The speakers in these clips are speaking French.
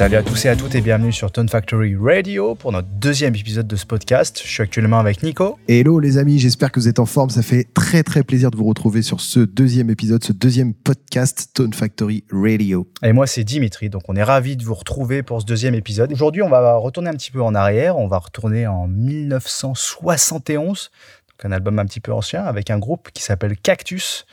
Salut à tous et à toutes et bienvenue sur Tone Factory Radio pour notre deuxième épisode de ce podcast. Je suis actuellement avec Nico. Hello les amis, j'espère que vous êtes en forme. Ça fait très très plaisir de vous retrouver sur ce deuxième épisode, ce deuxième podcast Tone Factory Radio. Et moi c'est Dimitri, donc on est ravis de vous retrouver pour ce deuxième épisode. Aujourd'hui on va retourner un petit peu en arrière, on va retourner en 1971, donc un album un petit peu ancien avec un groupe qui s'appelle Cactus.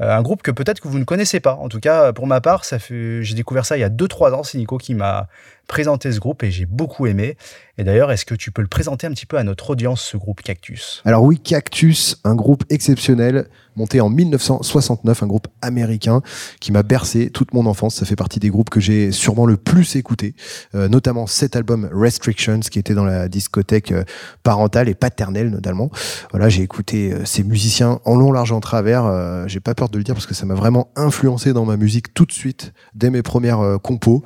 Euh, un groupe que peut-être que vous ne connaissez pas. En tout cas, pour ma part, j'ai découvert ça il y a 2-3 ans. C'est Nico qui m'a présenté ce groupe et j'ai beaucoup aimé. Et d'ailleurs, est-ce que tu peux le présenter un petit peu à notre audience, ce groupe Cactus? Alors oui, Cactus, un groupe exceptionnel, monté en 1969, un groupe américain qui m'a bercé toute mon enfance. Ça fait partie des groupes que j'ai sûrement le plus écouté, euh, notamment cet album Restrictions qui était dans la discothèque euh, parentale et paternelle notamment. Voilà, j'ai écouté euh, ces musiciens en long, large, en travers. J'ai pas peur de le dire parce que ça m'a vraiment influencé dans ma musique tout de suite dès mes premières compos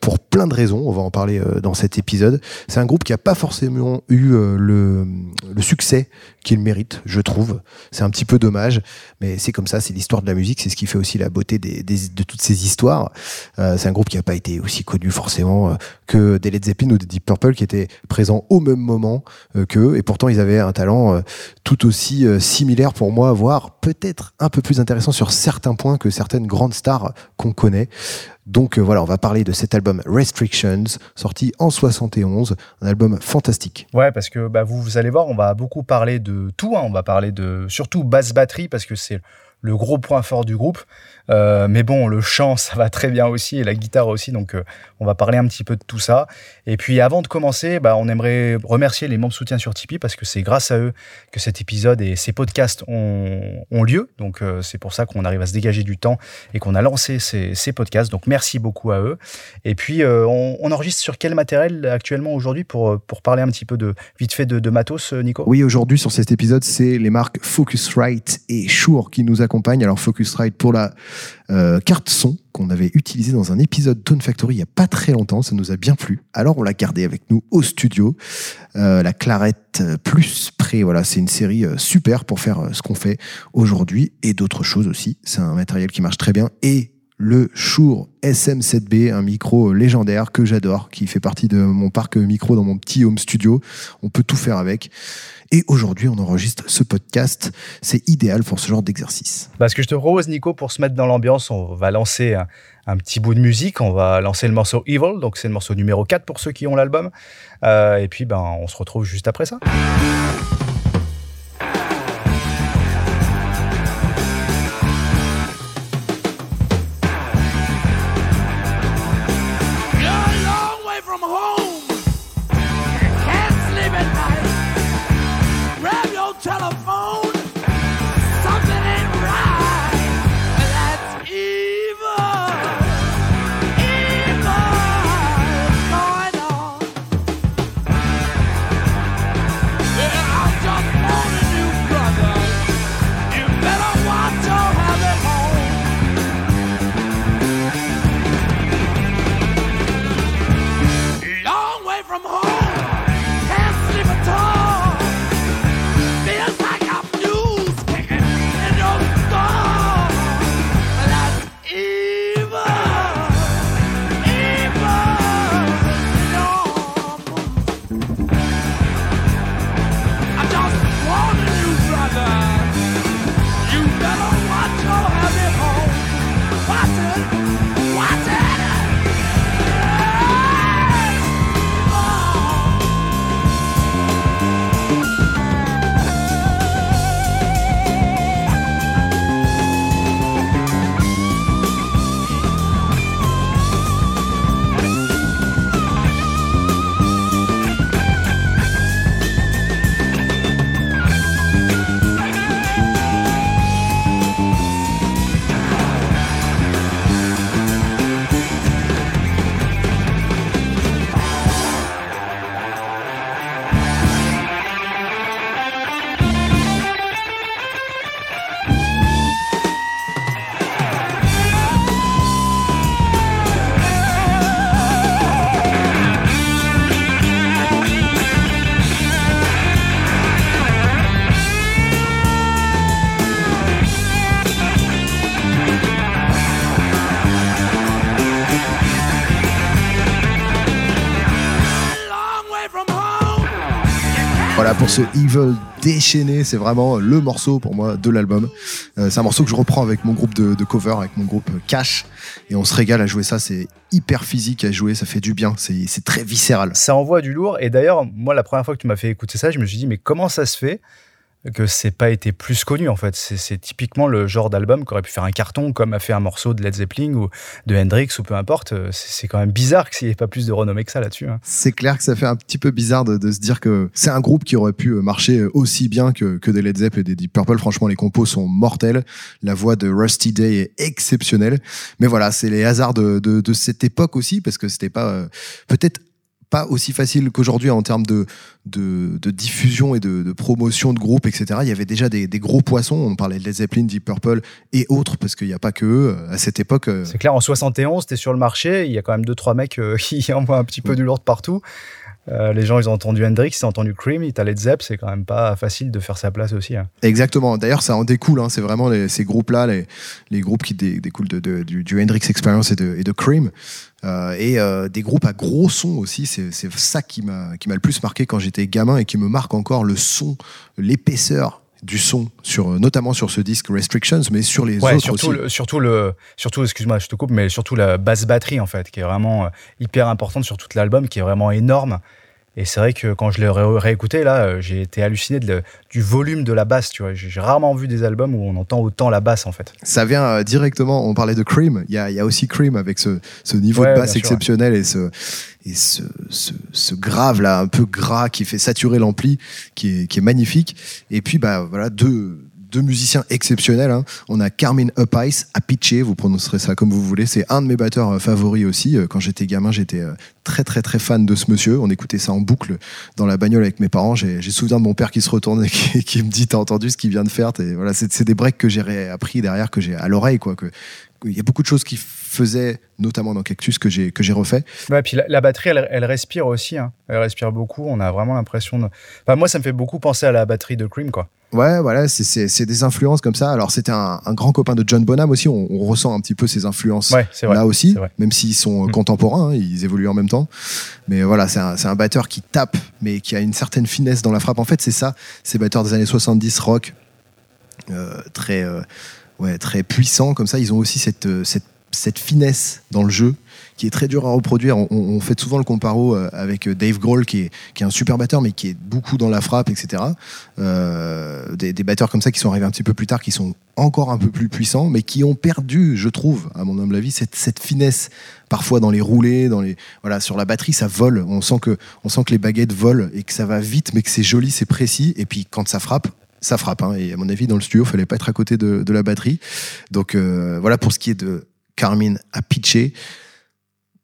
pour plein de raisons. On va en parler dans cet épisode. C'est un groupe qui a pas forcément eu le, le succès qu'il mérite, je trouve. C'est un petit peu dommage, mais c'est comme ça, c'est l'histoire de la musique, c'est ce qui fait aussi la beauté des, des- de toutes ces histoires. Euh, c'est un groupe qui n'a pas été aussi connu forcément euh, que des Led Zeppelin ou des Deep Purple qui étaient présents au même moment euh, qu'eux, et pourtant ils avaient un talent euh, tout aussi euh, similaire pour moi, voire peut-être un peu plus intéressant sur certains points que certaines grandes stars qu'on connaît. Donc euh, voilà, on va parler de cet album Restrictions, sorti en 71, un album fantastique. Ouais, parce que bah, vous, allez voir, on va beaucoup parler de tout. hein. On va parler de surtout basse batterie parce que c'est le gros point fort du groupe. Euh, mais bon, le chant, ça va très bien aussi et la guitare aussi. Donc, euh, on va parler un petit peu de tout ça. Et puis, avant de commencer, bah, on aimerait remercier les membres soutiens sur Tipeee parce que c'est grâce à eux que cet épisode et ces podcasts ont, ont lieu. Donc, euh, c'est pour ça qu'on arrive à se dégager du temps et qu'on a lancé ces, ces podcasts. Donc, merci beaucoup à eux. Et puis, on, enregistre sur quel matériel actuellement aujourd'hui pour, pour parler un petit peu de vite fait de, matos, Nico? Oui, aujourd'hui sur cet épisode, c'est les marques Focusrite et Shure qui nous accompagnent. Alors Focusrite pour la euh, carte son qu'on avait utilisée dans un épisode Tone Factory il y a pas très longtemps, ça nous a bien plu. Alors on l'a gardée avec nous au studio. Euh, la Clarette Plus Pré, voilà, c'est une série euh, super pour faire euh, ce qu'on fait aujourd'hui et d'autres choses aussi. C'est un matériel qui marche très bien et le Shure SM7B, un micro légendaire que j'adore, qui fait partie de mon parc micro dans mon petit home studio. On peut tout faire avec. Et aujourd'hui, on enregistre ce podcast. C'est idéal pour ce genre d'exercice. Bah, ce que je te propose, Nico, pour se mettre dans l'ambiance, on va lancer un, un petit bout de musique. On va lancer le morceau Evil, donc c'est le morceau numéro 4 pour ceux qui ont l'album. Euh, et puis, ben, on se retrouve juste après ça. Ce Evil déchaîné, c'est vraiment le morceau pour moi de l'album. Euh, c'est un morceau que je reprends avec mon groupe de, cover, avec mon groupe Cash, et on se régale à jouer ça. C'est hyper physique à jouer, ça fait du bien, c'est très viscéral. Ça envoie du lourd. Et d'ailleurs, moi, la première fois que tu m'as fait écouter ça, je me suis dit, mais comment ça se fait que c'est pas été plus connu en fait C'est typiquement le genre d'album qui aurait pu faire un carton, comme a fait un morceau de Led Zeppelin ou de Hendrix ou peu importe. Euh, C'est quand même bizarre qu'il n'y ait pas plus de renommée que ça là-dessus. hein. C'est clair que ça fait un petit peu bizarre de, se dire que c'est un groupe qui aurait pu marcher aussi bien que, que des Led Zepp et des Deep Purple. Franchement, les compos sont mortels. La voix de Rusty Day est exceptionnelle. Mais voilà, c'est les hasards de, de, cette époque aussi, parce que c'était pas euh, peut-être pas aussi facile qu'aujourd'hui en termes de, de, de diffusion et de, de promotion de groupes, etc. Il y avait déjà des, des gros poissons. On parlait de Led Zeppelin, Deep Purple et autres, parce qu'il n'y a pas que eux. À cette époque, euh, C'est clair, en 71, t'es sur le marché, il y a quand même deux trois mecs euh, qui envoient un petit peu du lourd partout. Euh, les gens, ils ont entendu Hendrix, ils ont entendu Cream, ils Led Zepp, c'est quand même pas facile de faire sa place aussi. hein. Exactement. D'ailleurs, ça en découle. Hein. C'est vraiment ces groupes-là, les, groupes qui dé- découlent du, Hendrix Experience et de, Cream. Euh, et euh, des groupes à gros son aussi. C'est ça qui m'a le plus marqué quand j'étais gamin et qui me marque encore le son, l'épaisseur du son, sur, notamment sur ce disque Restrictions, mais sur les Ouais, autres surtout, aussi. le, surtout le, surtout, excuse-moi, je te coupe, mais surtout la basse batterie en fait, qui est vraiment euh, hyper importante sur tout l'album, qui est vraiment énorme. Et c'est vrai que quand je l'ai ré- réécouté là, euh, j'ai été halluciné de du volume de la basse. Tu vois, j'ai rarement vu des albums où on entend autant la basse en fait. Ça vient euh, directement, on parlait de Cream, il y a, y a aussi Cream avec ce, ce niveau Ouais, de basse exceptionnel et, ce, et ce, ce, ce grave là, un peu gras qui fait saturer l'ampli, qui est, qui est magnifique. Et puis, bah voilà, deux, deux musiciens exceptionnels. hein. On a Carmine Upice, Apiche, vous prononcerez ça comme vous voulez. C'est un de mes batteurs euh, favoris aussi. Euh, Quand j'étais gamin, j'étais euh, très très très fan de ce monsieur. On écoutait ça en boucle dans la bagnole avec mes parents. J'ai souvenir de mon père qui se retourne et qui, qui me dit T'as entendu ce qu'il vient de faire? Voilà, C'est des breaks que j'ai appris derrière, que j'ai à l'oreille. quoi. Il y a beaucoup de choses qu'il faisait, notamment dans Cactus, que j'ai refait. Puis la, batterie, elle, respire aussi. hein. Elle respire beaucoup. On a vraiment l'impression moi, ça me fait beaucoup penser à la batterie de Cream, quoi. Ouais, voilà, c'est- des influences comme ça. Alors, c'était un, un grand copain de John Bonham aussi. On, on ressent un petit peu ces influences Ouais, c'est vrai. là aussi, même s'ils sont euh, Mm. contemporains, hein, ils évoluent en même temps. Mais voilà, c'est un, un batteur qui tape, mais qui a une certaine finesse dans la frappe. En fait, c'est ça, ces batteurs des années 70 rock, euh, très, euh, ouais, très puissants comme ça. Ils ont aussi cette, cette, cette finesse dans le jeu qui est très dur à reproduire. On, fait souvent le comparo euh, avec euh, Dave Grohl, qui est, qui est un super batteur, mais qui est beaucoup dans la frappe, etc. Euh, des, des batteurs comme ça qui sont arrivés un petit peu plus tard, qui sont encore un peu plus puissants, mais qui ont perdu, je trouve, à mon humble avis, cette, cette finesse parfois dans les roulés, dans les voilà sur la batterie, ça vole. On sent que on sent que les baguettes volent et que ça va vite, mais que c'est joli, c'est précis. Et puis quand ça frappe, ça frappe. hein. Et à mon avis, dans le studio, fallait pas être à côté de, de la batterie. Donc voilà pour ce qui est de Carmine à pitcher.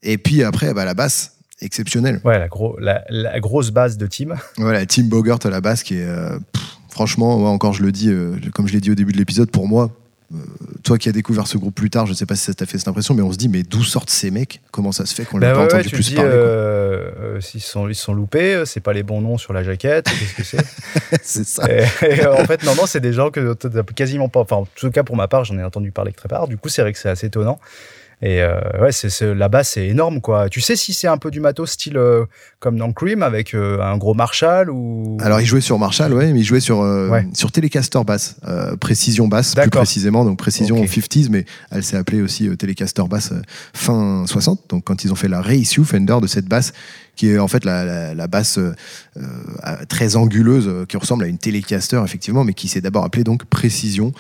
Et puis après, bah, la basse, exceptionnelle. Ouais, la, gros, la, la grosse base de Tim. Voilà, Tim Bogart à la basse qui est, euh, pff, franchement, moi encore je le dis, euh, comme je l'ai dit au début de l'épisode, pour moi, euh, toi qui as découvert ce groupe plus tard, je sais pas si ça t'a fait cette impression, mais on se dit, mais d'où sortent ces mecs? Comment ça se fait qu'on l'a Bah pas ouais, ouais, entendu plus dis, parler euh, euh, s'ils sont, ils sont loupés, c'est pas les bons noms sur la jaquette, qu'est-ce que c'est? C'est ça. et, et, En fait, non, non, c'est des gens que t'as quasiment pas. Enfin, en tout cas, pour ma part, j'en ai entendu parler que très part. Du coup, c'est vrai que c'est assez étonnant. Et euh, ouais, c'est, basse, c'est énorme, quoi. Tu sais si c'est un peu du matos style euh, comme dans Cream avec euh, un gros Marshall ou? Alors il jouait sur Marshall, ouais, mais il jouait sur euh, Ouais. sur Telecaster basse, euh, précision basse plus précisément, donc précision Ok. en 50s, mais elle s'est appelée aussi Telecaster basse fin 60. Donc quand ils ont fait la reissue Fender de cette basse, qui est en fait la, la, la basse euh, euh, très anguleuse, euh, qui ressemble à une Telecaster effectivement, mais qui s'est d'abord appelée donc précision.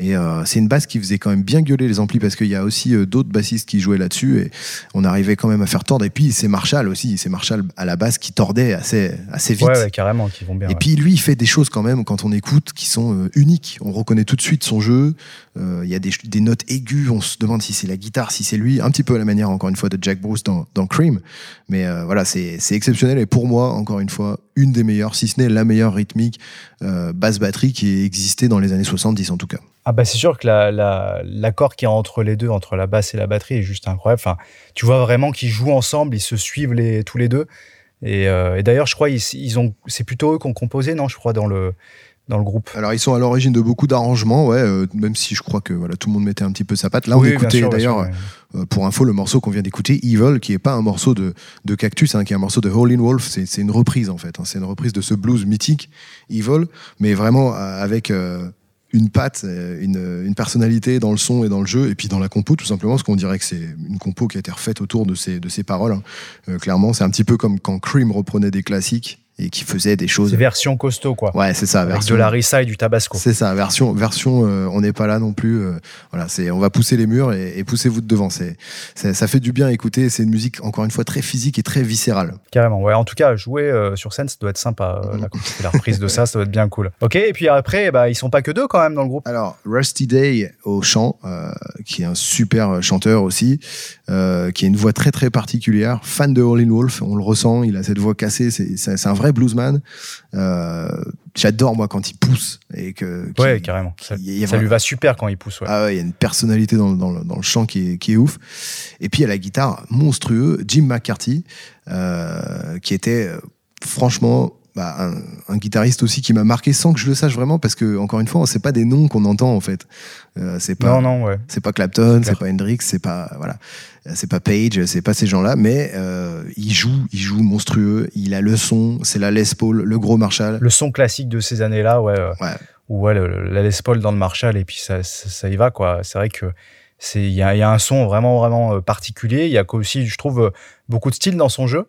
Et c'est une basse qui faisait quand même bien gueuler les amplis parce qu'il y a aussi d'autres bassistes qui jouaient là-dessus et on arrivait quand même à faire tordre. Et puis c'est Marshall aussi, c'est Marshall à la basse qui tordait assez assez vite. Ouais, ouais, carrément, qui vont bien. Et ouais. puis lui, il fait des choses quand même quand on écoute qui sont uniques. On reconnaît tout de suite son jeu. Euh, Il y a des, notes aiguës. On se demande si c'est la guitare, si c'est lui. Un petit peu à la manière, encore une fois, de Jack Bruce dans, Cream. Mais euh, voilà, c'est exceptionnel. Et pour moi, encore une fois, une des meilleures, si ce n'est la meilleure rythmique euh, basse batterie qui ait existé dans les années 70 en tout cas. Ah bah c'est sûr que la- la- l'accord qui est entre les deux, entre la basse et la batterie, est juste incroyable. Enfin, tu vois vraiment qu'ils jouent ensemble, ils se suivent tous les deux. Et, et d'ailleurs, je crois ils, ils ont, c'est plutôt eux qui ont composé, non Je crois dans le dans le groupe Alors ils sont à l'origine de beaucoup d'arrangements, ouais, euh, même si je crois que voilà tout le monde mettait un petit peu sa patte. Là on Oui, écoutait d'ailleurs ouais. euh, pour info le morceau qu'on vient d'écouter, Evil, qui est pas un morceau de, de Cactus, hein, qui est un morceau de Howlin' Wolf. C'est une reprise en fait, hein. c'est une reprise de ce blues mythique Evil, mais vraiment euh, avec euh, une patte, une, une personnalité dans le son et dans le jeu, et puis dans la compo tout simplement, parce qu'on dirait que c'est une compo qui a été refaite autour de ces de ces paroles. hein. Clairement, c'est un petit peu comme quand Cream reprenait des classiques et qui faisait des choses. C'est version costaud, quoi. Ouais, c'est ça. Avec version- de la rissa et du tabasco. c'est ça, version, version, euh, on n'est pas là non plus. euh, voilà, c'est, on va pousser les murs et, et poussez-vous de devant. C'est, ça fait du bien à écouter. C'est une musique encore une fois très physique et très viscérale. Carrément, ouais. En tout cas, jouer euh, sur scène, ça doit être sympa. Mhm. la, la reprise de ça, ça doit être bien cool. Ok, et puis après, bah, ils sont pas que deux quand même dans le groupe. Alors, Rusty Day au chant, qui est un super chanteur aussi, qui a une voix très très particulière, fan de Howlin' Wolf, on le ressent, il a cette voix cassée, c'est, c'est, c'est un vrai bluesman. Euh, j'adore moi quand il pousse et que Ouais, carrément. Ça, lui va super quand il pousse. Ouais. Ah ouais, il y a une personnalité dans, dans le, dans le chant qui est, qui est ouf. Et puis à la guitare, monstrueux, Jim McCarthy, euh, qui était euh, franchement bah, un, un guitariste aussi qui m'a marqué sans que je le sache vraiment, parce que encore une fois, c'est pas des noms qu'on entend en fait. Euh, c'est pas, non, non, ouais. c'est pas Clapton, C'est pas Hendrix, c'est pas voilà, c'est pas Page, c'est pas ces gens-là, mais euh, il joue, il joue monstrueux. Il a le son, c'est la Les Paul, le gros Marshall. Le son classique de ces années-là, ouais. euh, Ouais. Où ouais, le- la Les Paul dans le Marshall, et puis ça, ça, ça y va, quoi. C'est vrai que c'est il y y a un son vraiment, vraiment particulier. Il y a aussi, je trouve, beaucoup de style dans son jeu.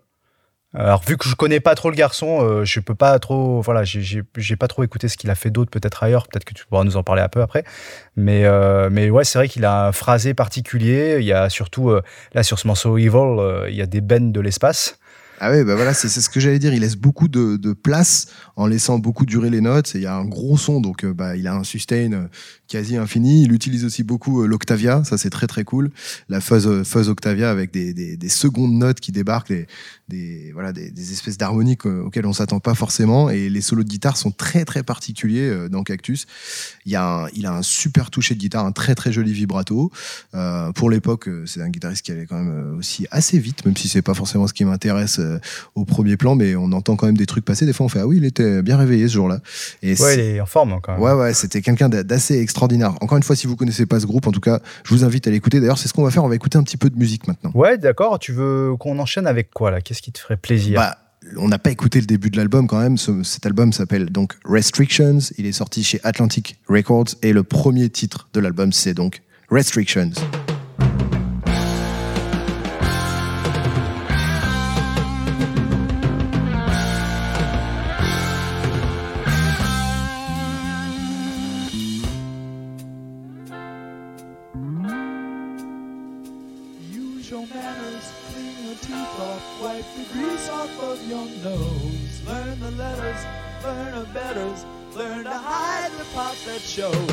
Alors, vu que je connais pas trop le garçon, euh, je peux pas trop. Voilà, j'ai- pas trop écouté ce qu'il a fait d'autre, peut-être ailleurs. Peut-être que tu pourras nous en parler un peu après. Mais, euh, mais ouais, c'est vrai qu'il a un phrasé particulier. Il y a surtout, euh, là, sur ce morceau Evil, euh, il y a des bennes de l'espace. Ah ouais, bah voilà, c'est ce que j'allais dire. Il laisse beaucoup de, place en laissant beaucoup durer les notes. Il y a un gros son, donc bah, il a un sustain quasi infini. Il utilise aussi beaucoup l'Octavia, ça c'est très très cool. La fuzz, fuzz Octavia avec des, des, des secondes notes qui débarquent, des, voilà, des, des espèces d'harmoniques euh, auxquelles on s'attend pas forcément. Et les solos de guitare sont très très particuliers euh, dans Cactus. Il, y a un, il a un super toucher de guitare, un très très joli vibrato. Euh, pour l'époque, c'est un guitariste qui allait quand même aussi assez vite, même si c'est pas forcément ce qui m'intéresse au premier plan, mais on entend quand même des trucs passer. Des fois, on fait ah oui, il était bien réveillé ce jour-là. Et Ouais, il est en forme hein, quand même. Ouais, ouais, c'était quelqu'un d'a- d'assez extraordinaire. Encore une fois, si vous connaissez pas ce groupe, en tout cas, je vous invite à l'écouter. D'ailleurs, c'est ce qu'on va faire. On va écouter un petit peu de musique maintenant. Ouais, d'accord. Tu veux qu'on enchaîne avec quoi là? Qui te ferait plaisir Bah, on n'a pas écouté le début de l'album quand même. Ce- cet album s'appelle donc Restrictions. Il est sorti chez Atlantic Records et le premier titre de l'album, c'est donc Restrictions. show.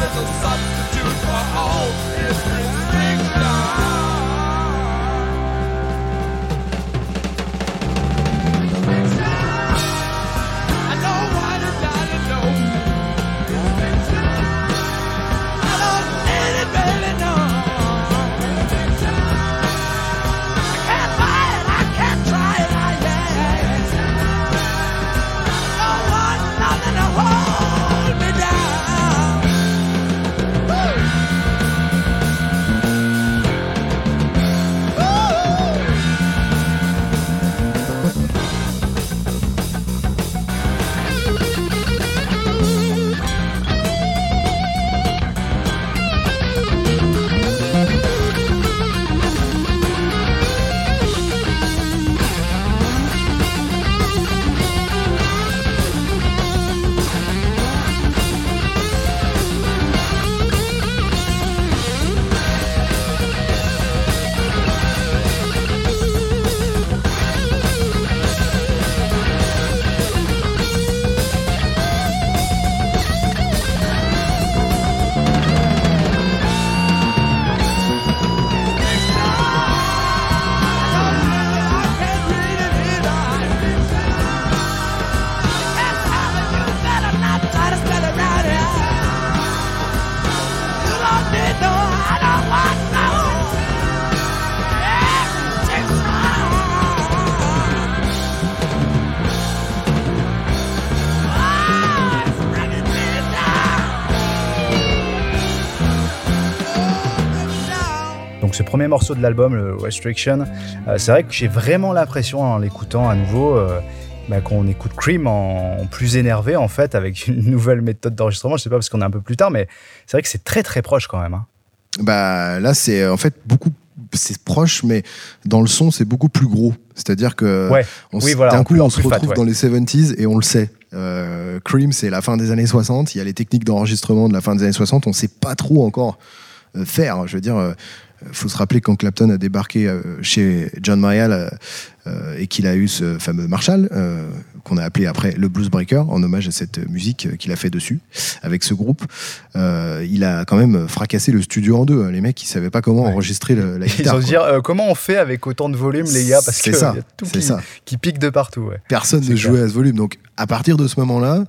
little substance. Premier morceau de l'album, le Restriction. Euh, c'est vrai que j'ai vraiment l'impression en l'écoutant à nouveau euh, bah, qu'on écoute Cream en, en plus énervé en fait avec une nouvelle méthode d'enregistrement. Je sais pas parce qu'on est un peu plus tard, mais c'est vrai que c'est très très proche quand même. hein. Bah là, c'est en fait beaucoup. C'est proche, mais dans le son, c'est beaucoup plus gros. C'est-à-dire que Ouais. on Oui, s- voilà, d'un coup, plus- on se fat, retrouve ouais. dans les 70s et on le sait. Euh, Cream, c'est la fin des années 60. Il y a les techniques d'enregistrement de la fin des années 60. On sait pas trop encore faire. Je veux dire, faut se rappeler quand Clapton a débarqué euh, chez John Mayall euh, et qu'il a eu ce fameux Marshall euh, qu'on a appelé après le Blues Breaker en hommage à cette musique euh, qu'il a fait dessus avec ce groupe. Euh, il a quand même fracassé le studio en deux. Les mecs, ils savaient pas comment Ouais. enregistrer le- la Ils guitare. ont dire euh, comment on fait avec autant de volume les gars parce C'est que ça, y a tout c'est qui, ça. qui pique de partout. Ouais. Personne ne clair. jouait à ce volume. Donc, à partir de ce moment-là,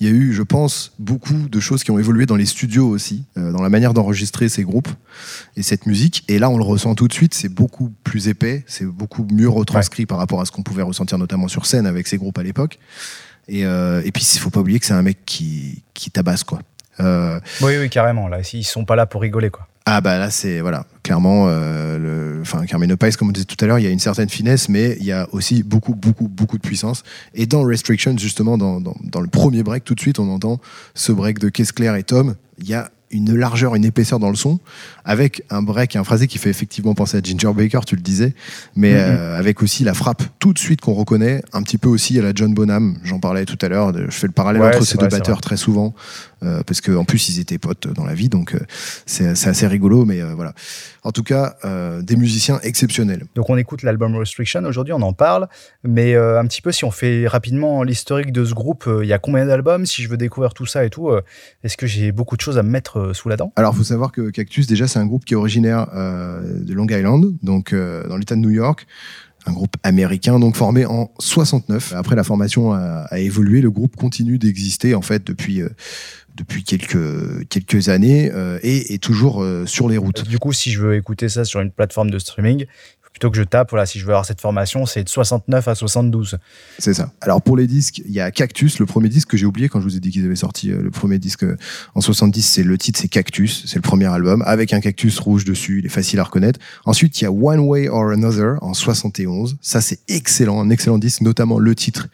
il y a eu, je pense, beaucoup de choses qui ont évolué dans les studios aussi, euh, dans la manière d'enregistrer ces groupes et cette musique. Et là, on le ressent tout de suite. C'est beaucoup plus épais, c'est beaucoup mieux retranscrit par rapport à ce qu'on pouvait ressentir notamment sur scène avec ces groupes à l'époque. Et, euh, et puis, il faut pas oublier que c'est un mec qui, qui tabasse, quoi. Euh, Oui, oui, carrément. Là, ils sont pas là pour rigoler quoi. ah bah là c'est voilà clairement euh, le enfin Carmine Pais comme on disait tout à l'heure il y a une certaine finesse mais il y a aussi beaucoup beaucoup beaucoup de puissance et dans Restrictions justement dans, dans, dans le premier break tout de suite on entend ce break de Caisse Claire et Tom? Il y a une largeur une épaisseur dans le son avec un break et un phrasé qui fait effectivement penser à Ginger Baker tu le disais mais Mhm. euh, avec aussi la frappe tout de suite qu'on reconnaît un petit peu aussi à la John Bonham j'en parlais tout à l'heure je fais le parallèle Ouais, entre ces vrai, deux batteurs très souvent euh, parce qu'en plus ils étaient potes dans la vie donc euh, c'est c'est assez rigolo, mais euh, voilà. En tout cas, des musiciens exceptionnels. Donc on écoute l'album Restriction, aujourd'hui on en parle, mais un petit peu si on fait rapidement l'historique de ce groupe, il y a combien d'albums? Si je veux découvrir tout ça et tout, est-ce que j'ai beaucoup de choses à me mettre sous la dent? Alors, faut savoir que Cactus, déjà, c'est un groupe qui est originaire de Long Island, donc dans l'État de New York. Un groupe américain, donc formé en 69. Après, la formation a, évolué. Le groupe continue d'exister, en fait, depuis, euh, depuis quelques, quelques années euh, et est toujours euh, sur les routes. Du coup, si je veux écouter ça sur une plateforme de streaming, que je tape, si je veux avoir cette formation, c'est de 69 à 72. C'est ça. Alors pour les disques, il y a Cactus, le premier disque que j'ai oublié quand je vous ai dit qu'ils avaient sorti euh, le premier disque euh, en 70, c'est le titre, c'est Cactus, c'est le premier album avec un cactus rouge dessus, il est facile à reconnaître. Ensuite, il y a One Way or Another en 71, ça c'est excellent, un excellent disque, notamment le titre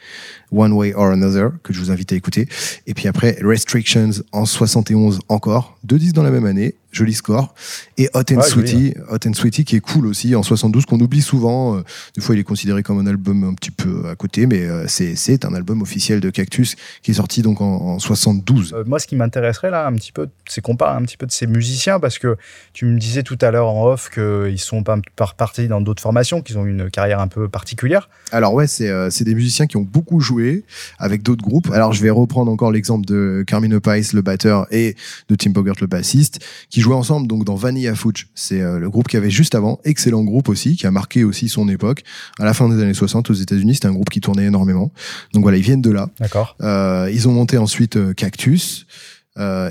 One Way or Another que je vous invite à écouter. Et puis après Restrictions en 71 encore, deux disques dans la même année, joli score. Et Hot and Ouais, Sweetie, Hot and Sweetie qui est cool aussi en 72 qu'on oublie souvent. euh, des fois, il est considéré comme un album un petit peu à côté, mais euh, c'est un album officiel de Cactus qui est sorti donc en, en 72. Euh, moi, ce qui m'intéresserait là un petit peu, c'est qu'on parle un petit peu de ces musiciens parce que tu me disais tout à l'heure en off qu'ils sont pas par partis dans d'autres formations, qu'ils ont une carrière un peu particulière. Alors ouais, c'est euh, des musiciens qui ont beaucoup joué avec d'autres groupes. Alors je vais reprendre encore l'exemple de Carmine Pais, le batteur, et de Tim Bogert, le bassiste, qui jouaient ensemble donc dans Vanilla Fudge. C'est euh, le groupe qui avait juste avant, excellent groupe aussi, qui a marqué aussi son époque. À la fin des années 60 aux États-Unis, c'était un groupe qui tournait énormément. Donc voilà, ils viennent de là. D'accord. Euh, ils ont monté ensuite euh, Cactus.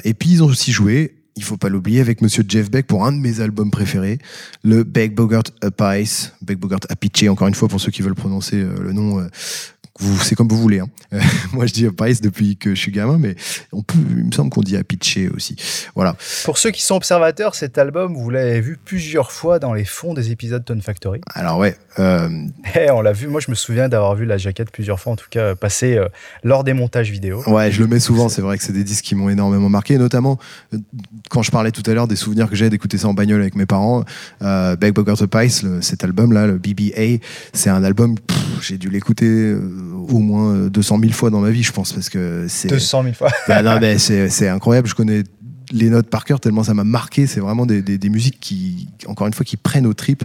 Et puis ils ont aussi joué, il faut pas l'oublier, avec Monsieur Jeff Beck pour un de mes albums préférés, le Beck Bogart Apice, Beck Bogart Apice, encore une fois pour ceux qui veulent prononcer le nom. C'est comme vous voulez. Hein. Euh, moi, je dis Apice depuis que je suis gamin, mais on peut, il me semble qu'on dit Apice aussi. Voilà. Pour ceux qui sont observateurs, cet album, vous l'avez vu plusieurs fois dans les fonds des épisodes Tone Factory. Alors ouais, euh, Et on l'a vu, moi je me souviens d'avoir vu la jaquette plusieurs fois, en tout cas euh, lors des montages vidéo. Ouais, je le mets souvent. C'est vrai que c'est des disques qui m'ont énormément marqué, et notamment quand je parlais tout à l'heure des souvenirs que j'ai d'écouter ça en bagnole avec mes parents. Euh, Beck Bogart cet album-là, le BBA, c'est un album. J'ai dû l'écouter au moins euh, 200 000 fois dans ma vie, je pense, parce que c'est. 200 000 fois. Bah non, mais c'est c'est incroyable. Je connais les notes par cœur tellement ça m'a marqué. C'est vraiment des, des, des musiques qui, encore une fois, qui prennent aux tripes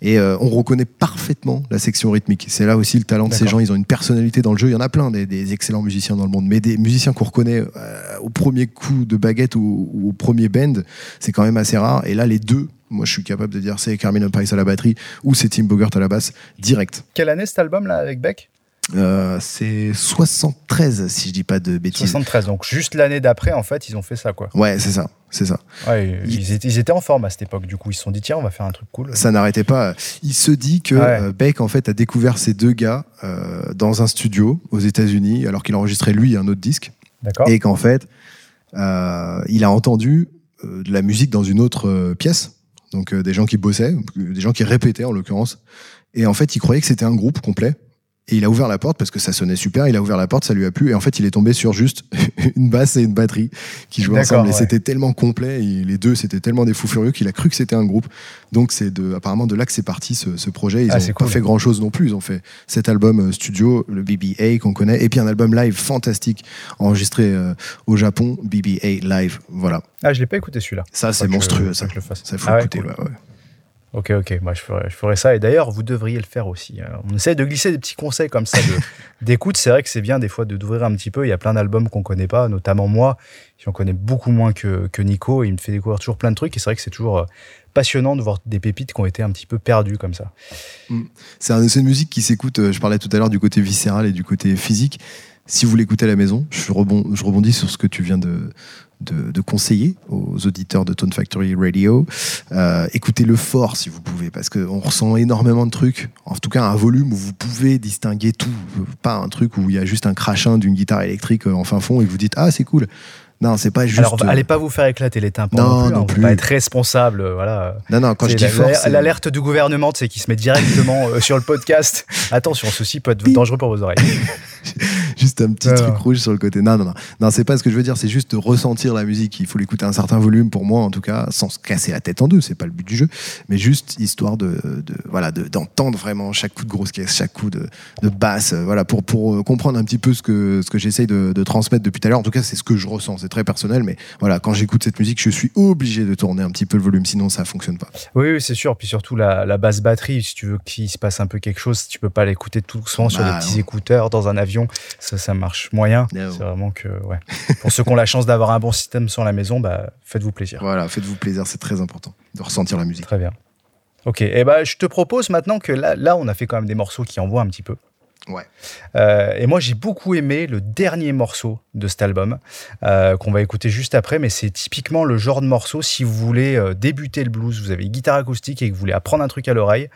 et euh, on reconnaît parfaitement la section rythmique. C'est là aussi le talent de ces gens. Ils ont une personnalité dans le jeu. Il y en a plein des, des excellents musiciens dans le monde, mais des musiciens qu'on reconnaît euh, au premier coup de baguette ou, ou au premier bend, c'est quand même assez rare. Et là, les deux. Moi, je suis capable de dire c'est Carmine Price à la batterie ou c'est Tim Bogart à la basse, direct. Quelle année cet album là avec Beck? Euh, c'est 73, si je dis pas de bêtises. 73, donc juste l'année d'après en fait ils ont fait ça quoi. Ouais, c'est ça, c'est ça. Ouais, ils, étaient, ils étaient en forme à cette époque du coup, ils se sont dit tiens on va faire un truc cool. ça n'arrêtait pas. Il se dit que Ouais. euh, Beck en fait a découvert ces deux gars euh, dans un studio aux États-Unis alors qu'il enregistrait lui un autre disque D'accord et qu'en fait euh, il a entendu euh, de la musique dans une autre pièce donc des gens qui bossaient, des gens qui répétaient en l'occurrence. Et en fait, il croyait que c'était un groupe complet. Et il a ouvert la porte parce que ça sonnait super. Il a ouvert la porte, ça lui a plu. Et en fait, il est tombé sur juste une basse et une batterie qui jouaient ensemble. Et ouais. c'était tellement complet. Et les deux, c'était tellement des fous furieux qu'il a cru que c'était un groupe. Donc, c'est de, apparemment de là que c'est parti ce, ce projet. Ils Ah, ont c'est pas cool. fait grand chose non plus. Ils ont fait cet album euh, studio, le BBA qu'on connaît, et puis un album live fantastique enregistré euh, au Japon, BBA Live. Voilà. Ah, je l'ai pas écouté celui-là. Ça, c'est que monstrueux. Ça, que je le fasse. ça faut Ah ouais, écouter. cool. ouais. Ok, ok, moi je ferai, je ferai ça. Et d'ailleurs, vous devriez le faire aussi. Euh, On essaie de glisser des petits conseils comme ça d'écoute. C'est vrai que c'est bien des fois de d'ouvrir un petit peu. Il y a plein d'albums qu'on connaît pas, notamment moi. J'en connais beaucoup moins que, que Nico. Il me fait découvrir toujours plein de trucs. Et c'est vrai que c'est toujours euh, passionnant de voir des pépites qui ont été un petit peu perdues comme ça. C'est un- c'est une musique qui s'écoute, euh, je parlais tout à l'heure du côté viscéral et du côté physique. Si vous l'écoutez à la maison, je, rebond- je rebondis sur ce que tu viens de, de, de conseiller aux auditeurs de Tone Factory Radio. Euh, Écoutez-le fort si vous pouvez, parce qu'on ressent énormément de trucs. En tout cas, un volume où vous pouvez distinguer tout. Pas un truc où il y a juste un crachin d'une guitare électrique euh, en fin fond et vous dites Ah, c'est cool. Non, c'est pas juste. Alors, euh, allez pas vous faire éclater les tympans Non, non plus. non hein. Plus. pas être responsable. Voilà. Non, non, quand je dis fort, L'alerte du gouvernement, c'est qui se met directement sur le podcast. Attention, ceci peut être dangereux pour vos oreilles. juste un petit truc rouge sur le côté. Non, non, non. Non, c'est pas ce que je veux dire. C'est juste de ressentir la musique. Il faut l'écouter à un certain volume, pour moi, en tout cas, sans se casser la tête en deux. C'est pas le but du jeu. Mais juste histoire de, de- voilà, de- d'entendre vraiment chaque coup de grosse caisse, chaque coup de, de basse. euh, Voilà, pour, pour euh, comprendre un petit peu ce que, ce que j'essaye de, de transmettre depuis tout à l'heure. En tout cas, c'est ce que je ressens. C'est très personnel. Mais voilà, quand j'écoute cette musique, je suis obligé de tourner un petit peu le volume. Sinon, ça fonctionne pas. Oui, oui, c'est sûr. Puis surtout la, la basse batterie, si tu veux qu'il se passe un peu quelque chose, tu peux pas l'écouter tout doucement sur Bah, des petits non. écouteurs dans un avion. Ça, ça marche moyen. Non. C'est vraiment que, ouais. Pour ceux qui ont la chance d'avoir un bon système sur la maison, bah, faites-vous plaisir. Voilà, faites-vous plaisir. C'est très important de ressentir la musique. Très bien. Ok. Et ben, je te propose maintenant que là, là, on a fait quand même des morceaux qui envoient un petit peu. Ouais. Euh, et moi, j'ai beaucoup aimé le dernier morceau de cet album euh, qu'on va écouter juste après. Mais c'est typiquement le genre de morceau si vous voulez euh, débuter le blues, vous avez une guitare acoustique et que vous voulez apprendre un truc à l'oreille.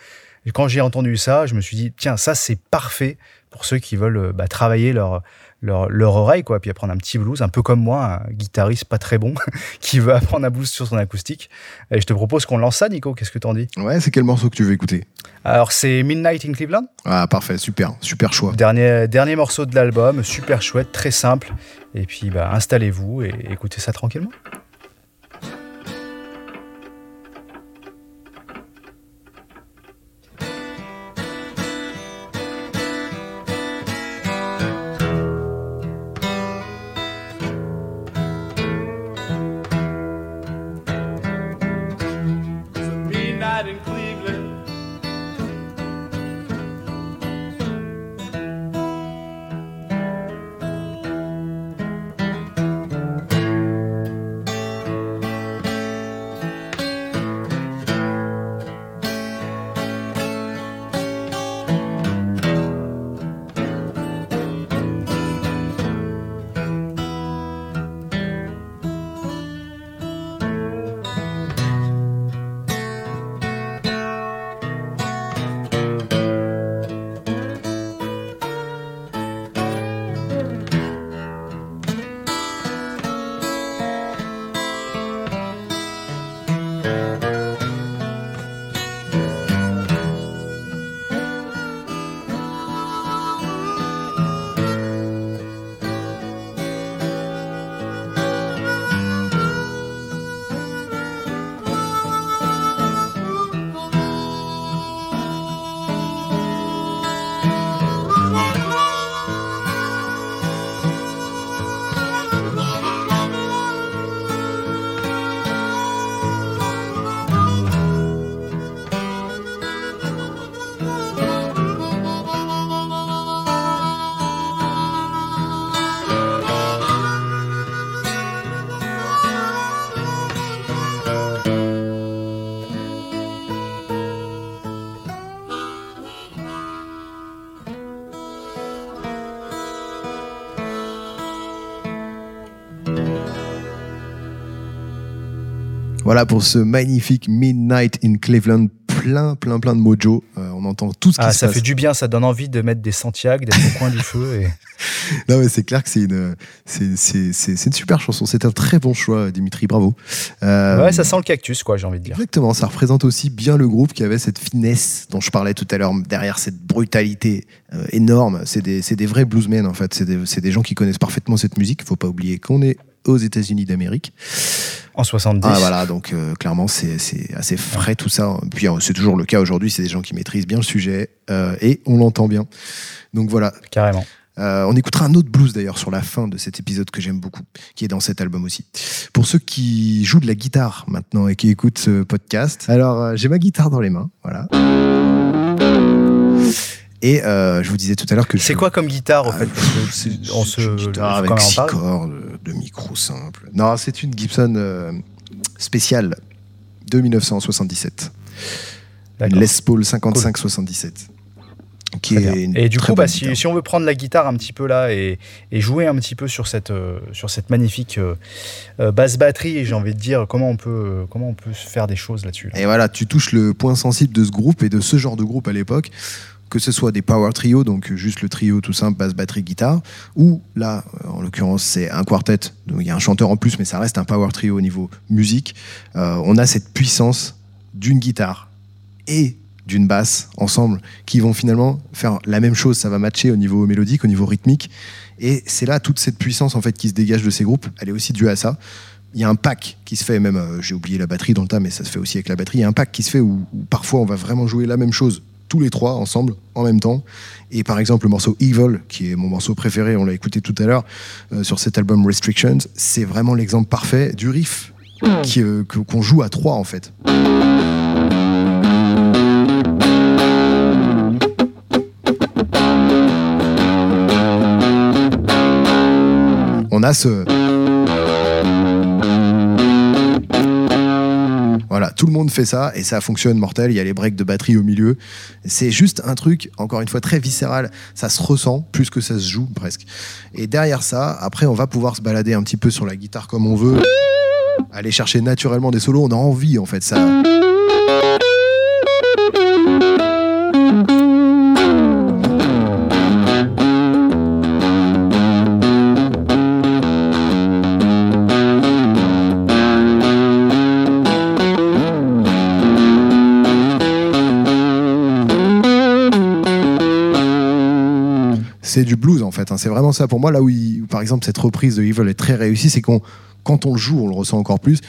Quand j'ai entendu ça, je me suis dit tiens, ça c'est parfait pour ceux qui veulent euh, bah, travailler leur leur, leur oreille, quoi, puis apprendre un petit blues, un peu comme moi, un guitariste pas très bon, qui veut apprendre un blues sur son acoustique. Et je te propose qu'on lance ça, Nico, qu'est-ce que t'en dis? Ouais, c'est quel morceau que tu veux écouter? Alors, c'est Midnight in Cleveland, Ah, parfait. Super. Super choix. dernier, dernier morceau de l'album, super chouette, très simple. Et puis, bah, installez-vous et écoutez ça tranquillement. Voilà pour ce magnifique Midnight in Cleveland, plein, plein, plein de mojo. Euh, on entend tout ce qui Ah, se ça passe. fait du bien, ça donne envie de mettre des Santiago, d'être au coin du feu. Et... Non, mais c'est clair que c'est une, c'est, une super chanson. C'est un très bon choix, Dimitri. Bravo. Euh, Ouais, ça sent le cactus, quoi, j'ai envie de dire. Exactement, ça représente aussi bien le groupe qui avait cette finesse dont je parlais tout à l'heure, derrière cette brutalité euh, énorme. C'est des, c'est des vrais bluesmen en fait, c'est des, des gens qui connaissent parfaitement cette musique. Faut pas oublier qu'on est aux États-Unis d'Amérique. En 70. Ah voilà, donc euh, clairement c'est, c'est assez frais tout ça. Puis euh, c'est toujours le cas aujourd'hui, c'est des gens qui maîtrisent bien le sujet euh, et on l'entend bien. Donc voilà, Carrément. euh, on écoutera un autre blues d'ailleurs sur la fin de cet épisode que j'aime beaucoup, qui est dans cet album aussi. Pour ceux qui jouent de la guitare maintenant et qui écoutent ce podcast, alors j'ai ma guitare dans les mains, voilà. Et euh, je vous disais tout à l'heure que C'est je- quoi comme guitare, au Ah, fait On se. une guitare avec en six cordes, de micro simple. Non, c'est une Gibson euh, spéciale de 1977, une. Les Paul 5577. Qui est Et du coup, bah, si, on veut prendre la guitare un petit peu là et, et jouer un petit peu sur cette, euh, sur cette magnifique euh, euh, basse batterie, j'ai envie de dire comment on peut, euh, comment on peut se faire des choses là-dessus. là. Et voilà, tu touches le point sensible de ce groupe et de ce genre de groupe à l'époque, que ce soit des power trio, donc juste le trio tout simple, basse, batterie, guitare, ou là, en l'occurrence, c'est un quartet, donc il y a un chanteur en plus, mais ça reste un power trio au niveau musique. Euh, on a cette puissance d'une guitare et d'une basse ensemble qui vont finalement faire la même chose. Ça va matcher au niveau mélodique, au niveau rythmique. Et c'est là toute cette puissance en fait qui se dégage de ces groupes. Elle est aussi due à ça. Il y a un pack qui se fait, même euh, j'ai oublié la batterie dans le tas, mais ça se fait aussi avec la batterie. Il y a un pack qui se fait où, où parfois on va vraiment jouer la même chose tous les trois ensemble en même temps. Et par exemple le morceau Evil, qui est mon morceau préféré, on l'a écouté tout à l'heure euh, sur cet album Restrictions, c'est vraiment l'exemple parfait du riff euh, que- qu'on joue à trois en fait. On a ce. Voilà, tout le monde fait ça et ça fonctionne mortel. Il y a les breaks de batterie au milieu. C'est juste un truc, encore une fois, très viscéral. Ça se ressent plus que ça se joue presque. Et derrière ça, après, on va pouvoir se balader un petit peu sur la guitare comme on veut. Aller chercher naturellement des solos. On a envie, en fait. Ça. Du blues en fait. hein. C'est vraiment ça pour moi. Là où, il- par exemple, cette reprise de Evil est très réussie, c'est qu'on, quand on le joue, on le ressent encore plus.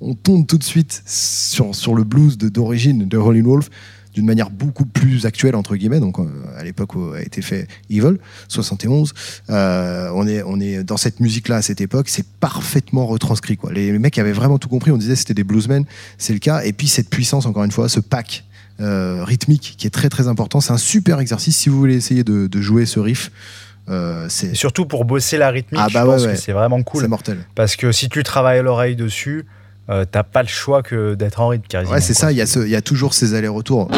On tombe tout de suite sur, sur le blues d'origine de Rolling Wolf d'une manière beaucoup plus actuelle entre guillemets. Donc euh, à l'époque où a été fait Evil 71, euh, on est on est dans cette musique là à cette époque, c'est parfaitement retranscrit quoi. Les, les mecs avaient vraiment tout compris. On disait c'était des bluesmen, c'est le cas. Et puis cette puissance encore une fois, ce pack euh, rythmique qui est très très important. C'est un super exercice si vous voulez essayer de, de jouer ce riff. euh, c'est surtout pour bosser la rythmique, Ah bah je pense ouais, ouais. que c'est vraiment c'est cool. mortel. Parce que si tu travailles l'oreille dessus, euh, t'as pas le choix que d'être en rythme quasiment. Ouais, c'est quoi. ça. Il y, y a toujours ces allers-retours.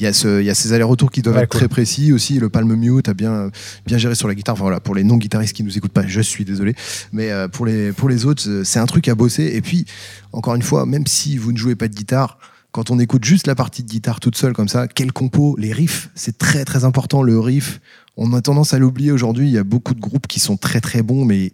Il y, a ce, il y a ces allers-retours qui doivent Ouais, être cool. très précis aussi. Le palm mute a bien, bien géré sur la guitare. Enfin, voilà, pour les non-guitaristes qui nous écoutent pas, je suis désolé. Mais euh, pour, les, pour les autres, euh, c'est un truc à bosser. Et puis, encore une fois, même si vous ne jouez pas de guitare, quand on écoute juste la partie de guitare toute seule comme ça, quel compo, les riffs, c'est très très important. Le riff, on a tendance à l'oublier aujourd'hui. Il y a beaucoup de groupes qui sont très très bons, mais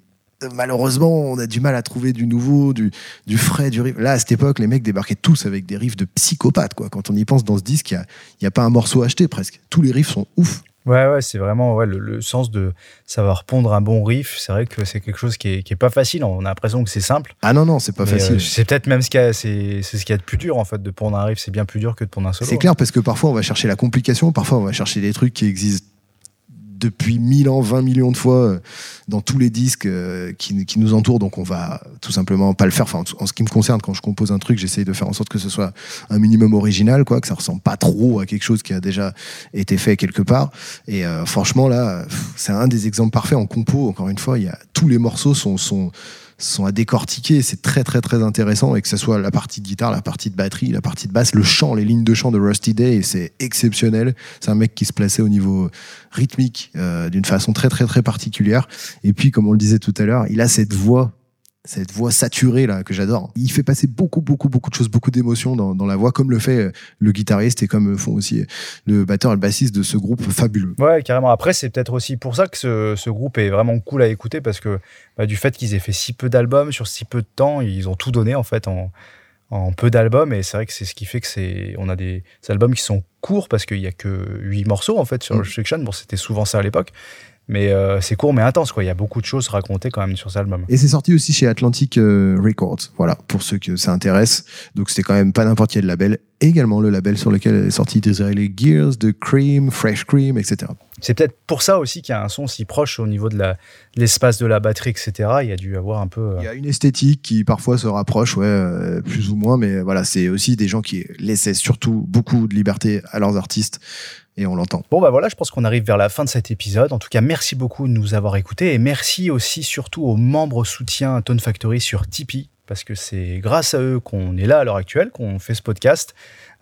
malheureusement, on a du mal à trouver du nouveau, du, du frais, du riff. Là, à cette époque, les mecs débarquaient tous avec des riffs de psychopathes. Quoi. Quand on y pense dans ce disque, il n'y a, y a pas un morceau acheté presque. Tous les riffs sont ouf. Ouais, ouais, c'est vraiment ouais, le, le sens de savoir pondre un bon riff. C'est vrai que c'est quelque chose qui est, qui est pas facile. On a l'impression que c'est simple. Ah non, non, c'est pas facile. euh, c'est peut-être même ce qu'il y a, c'est, c'est ce qu'il y a de plus dur en fait de pondre un riff. C'est bien plus dur que de pondre un solo. C'est clair parce que parfois on va chercher la complication, parfois on va chercher des trucs qui existent depuis 1000 ans, 20 millions de fois euh, dans tous les disques euh, qui, nous entourent. Donc on va tout simplement pas le faire. En, ce qui me concerne, quand je compose un truc, j'essaye de faire en sorte que ce soit un minimum original, quoi, que ça ressemble pas trop à quelque chose qui a déjà été fait quelque part. Et euh, franchement là, c'est un des exemples parfaits en compo. Encore une fois, tous les morceaux sont sont à décortiquer, c'est très très très intéressant et que ce soit la partie de guitare, la partie de batterie, la partie de basse, le chant, les lignes de chant de Rusty Day, c'est exceptionnel. C'est un mec qui se plaçait au niveau rythmique euh, d'une façon très très très particulière. Et puis comme on le disait tout à l'heure, il a cette voix cette voix saturée là que j'adore. Il fait passer beaucoup, beaucoup, beaucoup de choses, beaucoup d'émotions dans, dans la voix, comme le fait euh, le guitariste et comme le font aussi le batteur et le bassiste de ce groupe fabuleux. Ouais, carrément. Après, c'est peut-être aussi pour ça que ce, ce groupe est vraiment cool à écouter parce que bah, du fait qu'ils aient fait si peu d'albums sur si peu de temps, ils ont tout donné en fait en, en peu d'albums et c'est vrai que c'est ce qui fait que c'est on a des, albums qui sont courts parce qu'il y a que 8 morceaux en fait sur Mm. Restriction. Bon, c'était souvent ça à l'époque. Mais euh, c'est court mais intense quoi. Il y a beaucoup de choses racontées quand même sur cet album. Et c'est sorti aussi chez Atlantic euh, Records. Voilà, pour ceux que ça intéresse. Donc c'était quand même pas n'importe quel label. Également le label sur lequel est sorti Disraeli Gears, de Cream, Fresh Cream, etc. C'est peut-être pour ça aussi qu'il y a un son si proche au niveau de l'espace de la batterie, etc. Il y a dû avoir un peu. euh, Il y a une esthétique qui parfois se rapproche, ouais, plus ou moins, mais voilà, c'est aussi des gens qui laissaient surtout beaucoup de liberté à leurs artistes, et on l'entend. Bon bah voilà, je pense qu'on arrive vers la fin de cet épisode. En tout cas, merci beaucoup de nous avoir écoutés et merci aussi surtout aux membres soutiens Tone Factory sur Tipeee parce que c'est grâce à eux qu'on est là à l'heure actuelle, qu'on fait ce podcast.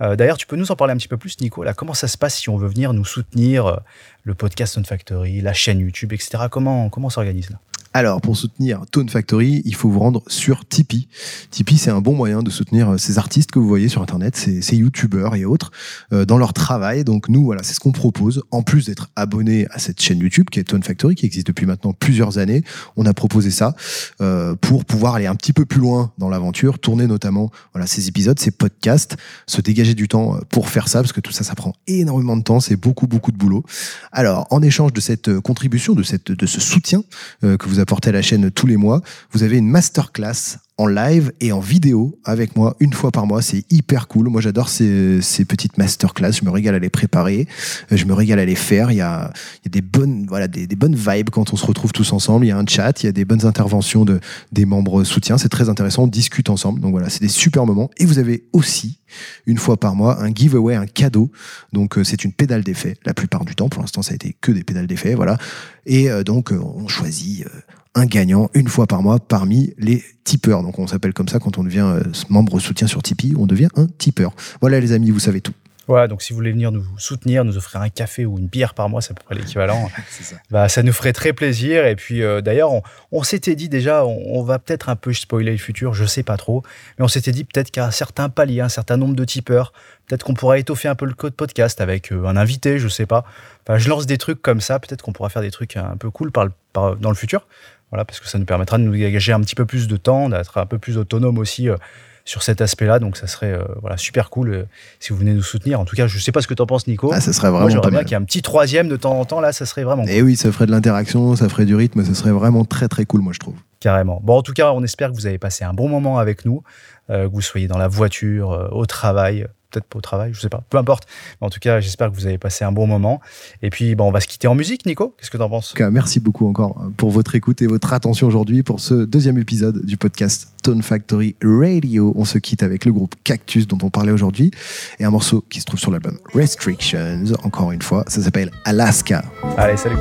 Euh, D'ailleurs, tu peux nous en parler un petit peu plus, Nico. Là, comment ça se passe si on veut venir nous soutenir euh, le podcast Tone Factory, la chaîne YouTube, etc. Comment comment s'organise là? Alors, pour soutenir Tone Factory, il faut vous rendre sur Tipeee. Tipeee, c'est un bon moyen de soutenir euh, ces artistes que vous voyez sur Internet, ces, ces youtubeurs et autres, euh, dans leur travail. Donc, nous, voilà, c'est ce qu'on propose. En plus d'être abonné à cette chaîne YouTube, qui est Tone Factory, qui existe depuis maintenant plusieurs années, on a proposé ça euh, pour pouvoir aller un petit peu plus loin dans l'aventure, tourner notamment voilà, ces épisodes, ces podcasts, se dégager du temps euh, pour faire ça, parce que tout ça, ça prend énormément de temps, c'est beaucoup, beaucoup de boulot. Alors, en échange de cette euh, contribution, de, cette, de ce soutien euh, que vous apportez à la chaîne tous les mois, vous avez une masterclass en live et en vidéo avec moi une fois par mois. C'est hyper cool. Moi, j'adore ces, ces petites masterclass. Je me régale à les préparer. Euh, Je me régale à les faire. Il y a, il y a des bonnes, voilà, des, bonnes vibes quand on se retrouve tous ensemble. Il y a un chat. Il y a des bonnes interventions de, des membres soutiens. C'est très intéressant. On discute ensemble. Donc voilà, c'est des super moments. Et vous avez aussi, une fois par mois, un giveaway, un cadeau. Donc euh, c'est une pédale d'effet la plupart du temps. Pour l'instant, ça a été que des pédales d'effet. Voilà. Et euh, donc, on choisit un gagnant une fois par mois parmi les tipeurs. Donc, on s'appelle comme ça quand on devient euh, membre soutien sur Tipeee, on devient un tipeur. Voilà, les amis, vous savez tout. Voilà, donc si vous voulez venir nous soutenir, nous offrir un café ou une bière par mois, c'est à peu près l'équivalent. Ça. Bah, ça nous ferait très plaisir. Et puis, euh, d'ailleurs, on, on s'était dit déjà, on, on va peut-être un peu spoiler le futur, je sais pas trop, mais on s'était dit peut-être qu'à un certain palier, un certain nombre de tipeurs, peut-être qu'on pourrait étoffer un peu le code podcast avec euh, un invité, je sais pas. Enfin, je lance des trucs comme ça, peut-être qu'on pourra faire des trucs un peu cool par, le- par- dans le futur. Voilà, parce que ça nous permettra de nous dégager un petit peu plus de temps, d'être un peu plus autonome aussi euh, sur cet aspect-là. Donc, ça serait euh, voilà, super cool euh, si vous venez nous soutenir. En tout cas, je sais pas ce que tu en penses, Nico. Ah, ça serait vraiment pas bien qu'il y ait un petit troisième de temps en temps. Là, ça serait vraiment Et oui, ça ferait de l'interaction, ça ferait du rythme, ça serait vraiment très très cool, moi je trouve. Carrément. Bon, en tout cas, on espère que vous avez passé un bon moment avec nous, que vous soyez dans la voiture, au travail, peut-être pas au travail, je sais pas, peu importe. Mais en tout cas, j'espère que vous avez passé un bon moment. Et puis, bon, on va se quitter en musique, Nico. Qu'est-ce que t'en penses? Merci beaucoup encore euh, pour votre écoute et votre attention aujourd'hui pour ce deuxième épisode du podcast Tone Factory Radio. On se quitte avec le groupe Cactus dont on parlait aujourd'hui et un morceau qui se trouve sur l'album Restrictions. Encore une fois, ça s'appelle Alaska. Allez, salut.